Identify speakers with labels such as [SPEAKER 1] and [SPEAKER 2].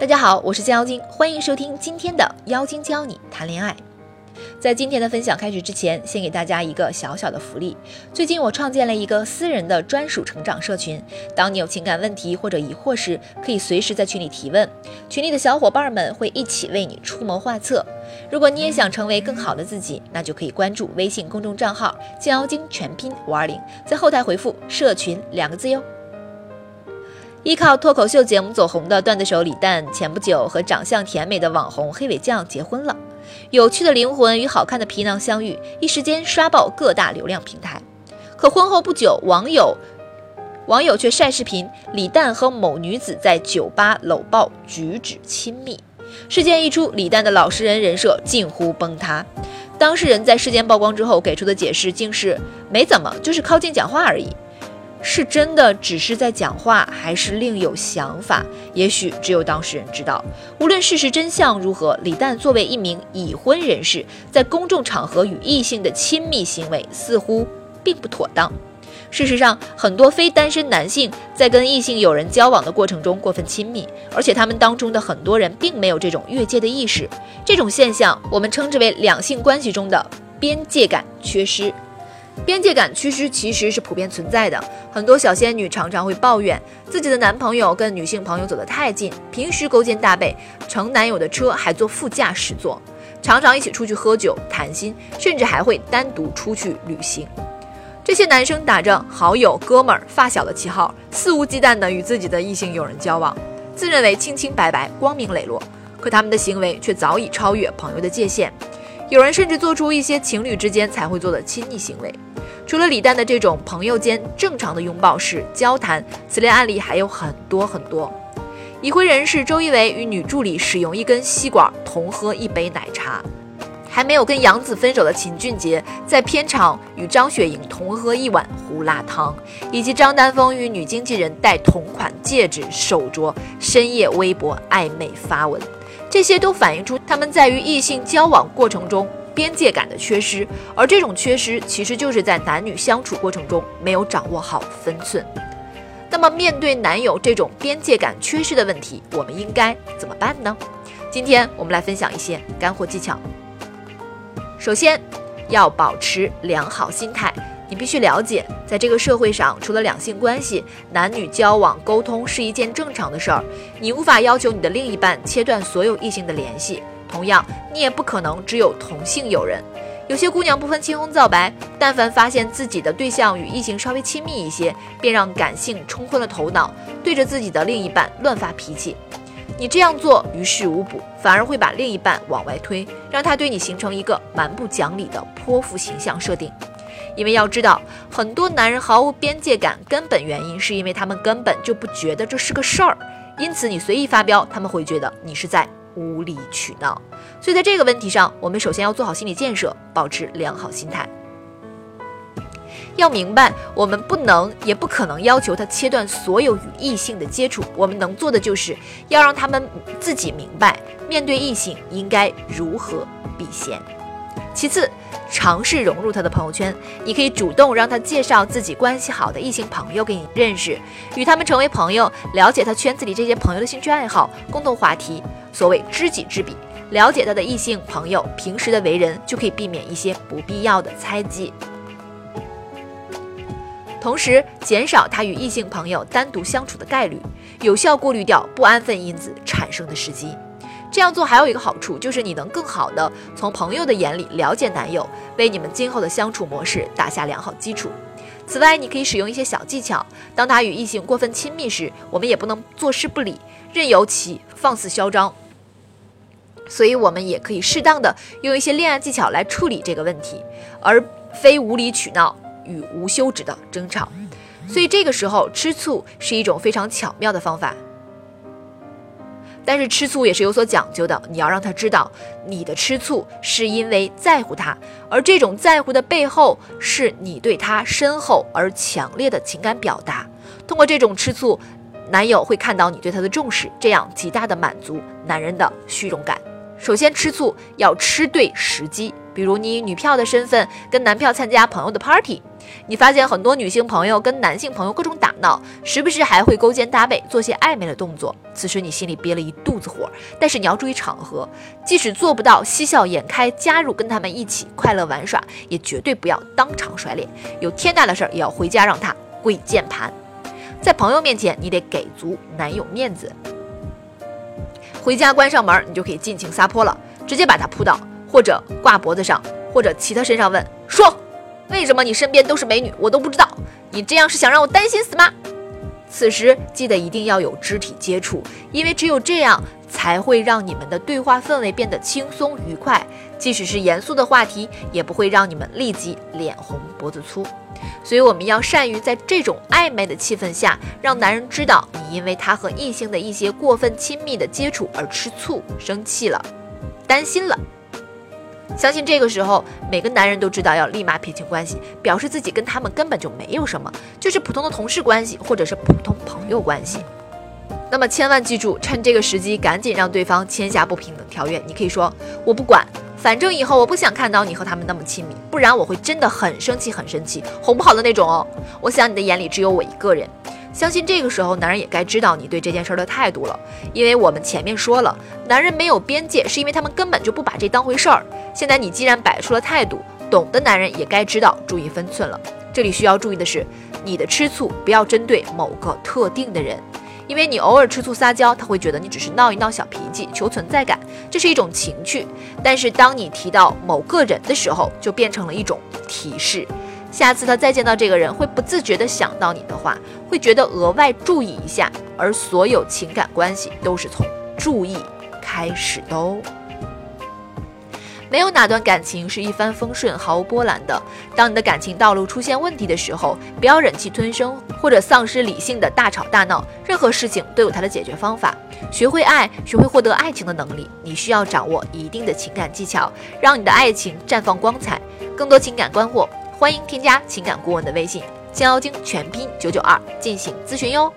[SPEAKER 1] 大家好，我是江妖精，欢迎收听今天的妖精教你谈恋爱。在今天的分享开始之前，先给大家一个小小的福利。最近我创建了一个私人的专属成长社群，当你有情感问题或者疑惑时，可以随时在群里提问，群里的小伙伴们会一起为你出谋划策。如果你也想成为更好的自己，那就可以关注微信公众账号“江妖精”全拼五二零，在后台回复“社群”两个字哟。依靠脱口秀节目走红的段子手李诞，前不久和长相甜美的网红黑尾酱结婚了。有趣的灵魂与好看的皮囊相遇，一时间刷爆各大流量平台。可婚后不久，网友网友却晒视频，李诞和某女子在酒吧搂抱，举止亲密。事件一出，李诞的老实人人设近乎崩塌。当事人在事件曝光之后给出的解释，竟是没怎么，就是靠近讲话而已。是真的只是在讲话，还是另有想法？也许只有当事人知道。无论事实真相如何，李诞作为一名已婚人士，在公众场合与异性的亲密行为似乎并不妥当。事实上，很多非单身男性在跟异性友人交往的过程中过分亲密，而且他们当中的很多人并没有这种越界的意识。这种现象，我们称之为两性关系中的边界感缺失。边界感缺失其实是普遍存在的，很多小仙女常常会抱怨自己的男朋友跟女性朋友走得太近，平时勾肩搭背，乘男友的车还坐副驾驶座，常常一起出去喝酒谈心，甚至还会单独出去旅行。这些男生打着好友、哥们儿、发小的旗号，肆无忌惮地与自己的异性友人交往，自认为清清白白、光明磊落，可他们的行为却早已超越朋友的界限。有人甚至做出一些情侣之间才会做的亲昵行为。除了李诞的这种朋友间正常的拥抱式交谈，此类案例还有很多很多。已婚人士周一围与女助理使用一根吸管同喝一杯奶茶，还没有跟杨紫分手的秦俊杰在片场与张雪迎同喝一碗胡辣汤，以及张丹峰与女经纪人戴同款戒指、手镯，深夜微博暧昧发文。这些都反映出他们在与异性交往过程中边界感的缺失，而这种缺失其实就是在男女相处过程中没有掌握好分寸。那么，面对男友这种边界感缺失的问题，我们应该怎么办呢？今天我们来分享一些干货技巧。首先，要保持良好心态。你必须了解，在这个社会上，除了两性关系，男女交往沟通是一件正常的事儿。你无法要求你的另一半切断所有异性的联系，同样，你也不可能只有同性友人。有些姑娘不分青红皂白，但凡发现自己的对象与异性稍微亲密一些，便让感性冲昏了头脑，对着自己的另一半乱发脾气。你这样做于事无补，反而会把另一半往外推，让他对你形成一个蛮不讲理的泼妇形象设定。因为要知道，很多男人毫无边界感，根本原因是因为他们根本就不觉得这是个事儿，因此你随意发飙，他们会觉得你是在无理取闹。所以在这个问题上，我们首先要做好心理建设，保持良好心态。要明白，我们不能也不可能要求他切断所有与异性的接触，我们能做的就是要让他们自己明白，面对异性应该如何避嫌。其次，尝试融入他的朋友圈。你可以主动让他介绍自己关系好的异性朋友给你认识，与他们成为朋友，了解他圈子里这些朋友的兴趣爱好、共同话题。所谓知己知彼，了解他的异性朋友平时的为人，就可以避免一些不必要的猜忌，同时减少他与异性朋友单独相处的概率，有效过滤掉不安分因子产生的时机。这样做还有一个好处，就是你能更好的从朋友的眼里了解男友，为你们今后的相处模式打下良好基础。此外，你可以使用一些小技巧，当他与异性过分亲密时，我们也不能坐视不理，任由其放肆嚣张。所以，我们也可以适当的用一些恋爱技巧来处理这个问题，而非无理取闹与无休止的争吵。所以，这个时候吃醋是一种非常巧妙的方法。但是吃醋也是有所讲究的，你要让他知道，你的吃醋是因为在乎他，而这种在乎的背后是你对他深厚而强烈的情感表达。通过这种吃醋，男友会看到你对他的重视，这样极大的满足男人的虚荣感。首先，吃醋要吃对时机，比如你以女票的身份跟男票参加朋友的 party，你发现很多女性朋友跟男性朋友各种打闹，时不时还会勾肩搭背，做些暧昧的动作。此时你心里憋了一肚子火，但是你要注意场合，即使做不到嬉笑颜开加入跟他们一起快乐玩耍，也绝对不要当场甩脸。有天大的事儿也要回家让他跪键盘。在朋友面前，你得给足男友面子。回家关上门，你就可以尽情撒泼了，直接把他扑倒，或者挂脖子上，或者骑他身上问说。为什么你身边都是美女，我都不知道？你这样是想让我担心死吗？此时记得一定要有肢体接触，因为只有这样才会让你们的对话氛围变得轻松愉快。即使是严肃的话题，也不会让你们立即脸红脖子粗。所以我们要善于在这种暧昧的气氛下，让男人知道你因为他和异性的一些过分亲密的接触而吃醋、生气了、担心了。相信这个时候，每个男人都知道要立马撇清关系，表示自己跟他们根本就没有什么，就是普通的同事关系或者是普通朋友关系。那么千万记住，趁这个时机赶紧让对方签下不平等条约。你可以说我不管，反正以后我不想看到你和他们那么亲密，不然我会真的很生气很生气，哄不好的那种哦。我想你的眼里只有我一个人。相信这个时候，男人也该知道你对这件事的态度了，因为我们前面说了，男人没有边界，是因为他们根本就不把这当回事儿。现在你既然摆出了态度，懂的男人也该知道注意分寸了。这里需要注意的是，你的吃醋不要针对某个特定的人，因为你偶尔吃醋撒娇，他会觉得你只是闹一闹小脾气，求存在感，这是一种情趣。但是当你提到某个人的时候，就变成了一种提示。下次他再见到这个人，会不自觉地想到你的话，会觉得额外注意一下。而所有情感关系都是从注意开始的哦。没有哪段感情是一帆风顺、毫无波澜的。当你的感情道路出现问题的时候，不要忍气吞声或者丧失理性的大吵大闹。任何事情都有它的解决方法。学会爱，学会获得爱情的能力，你需要掌握一定的情感技巧，让你的爱情绽放光彩。更多情感干货。欢迎添加情感顾问的微信“江妖精”全拼九九二进行咨询哟。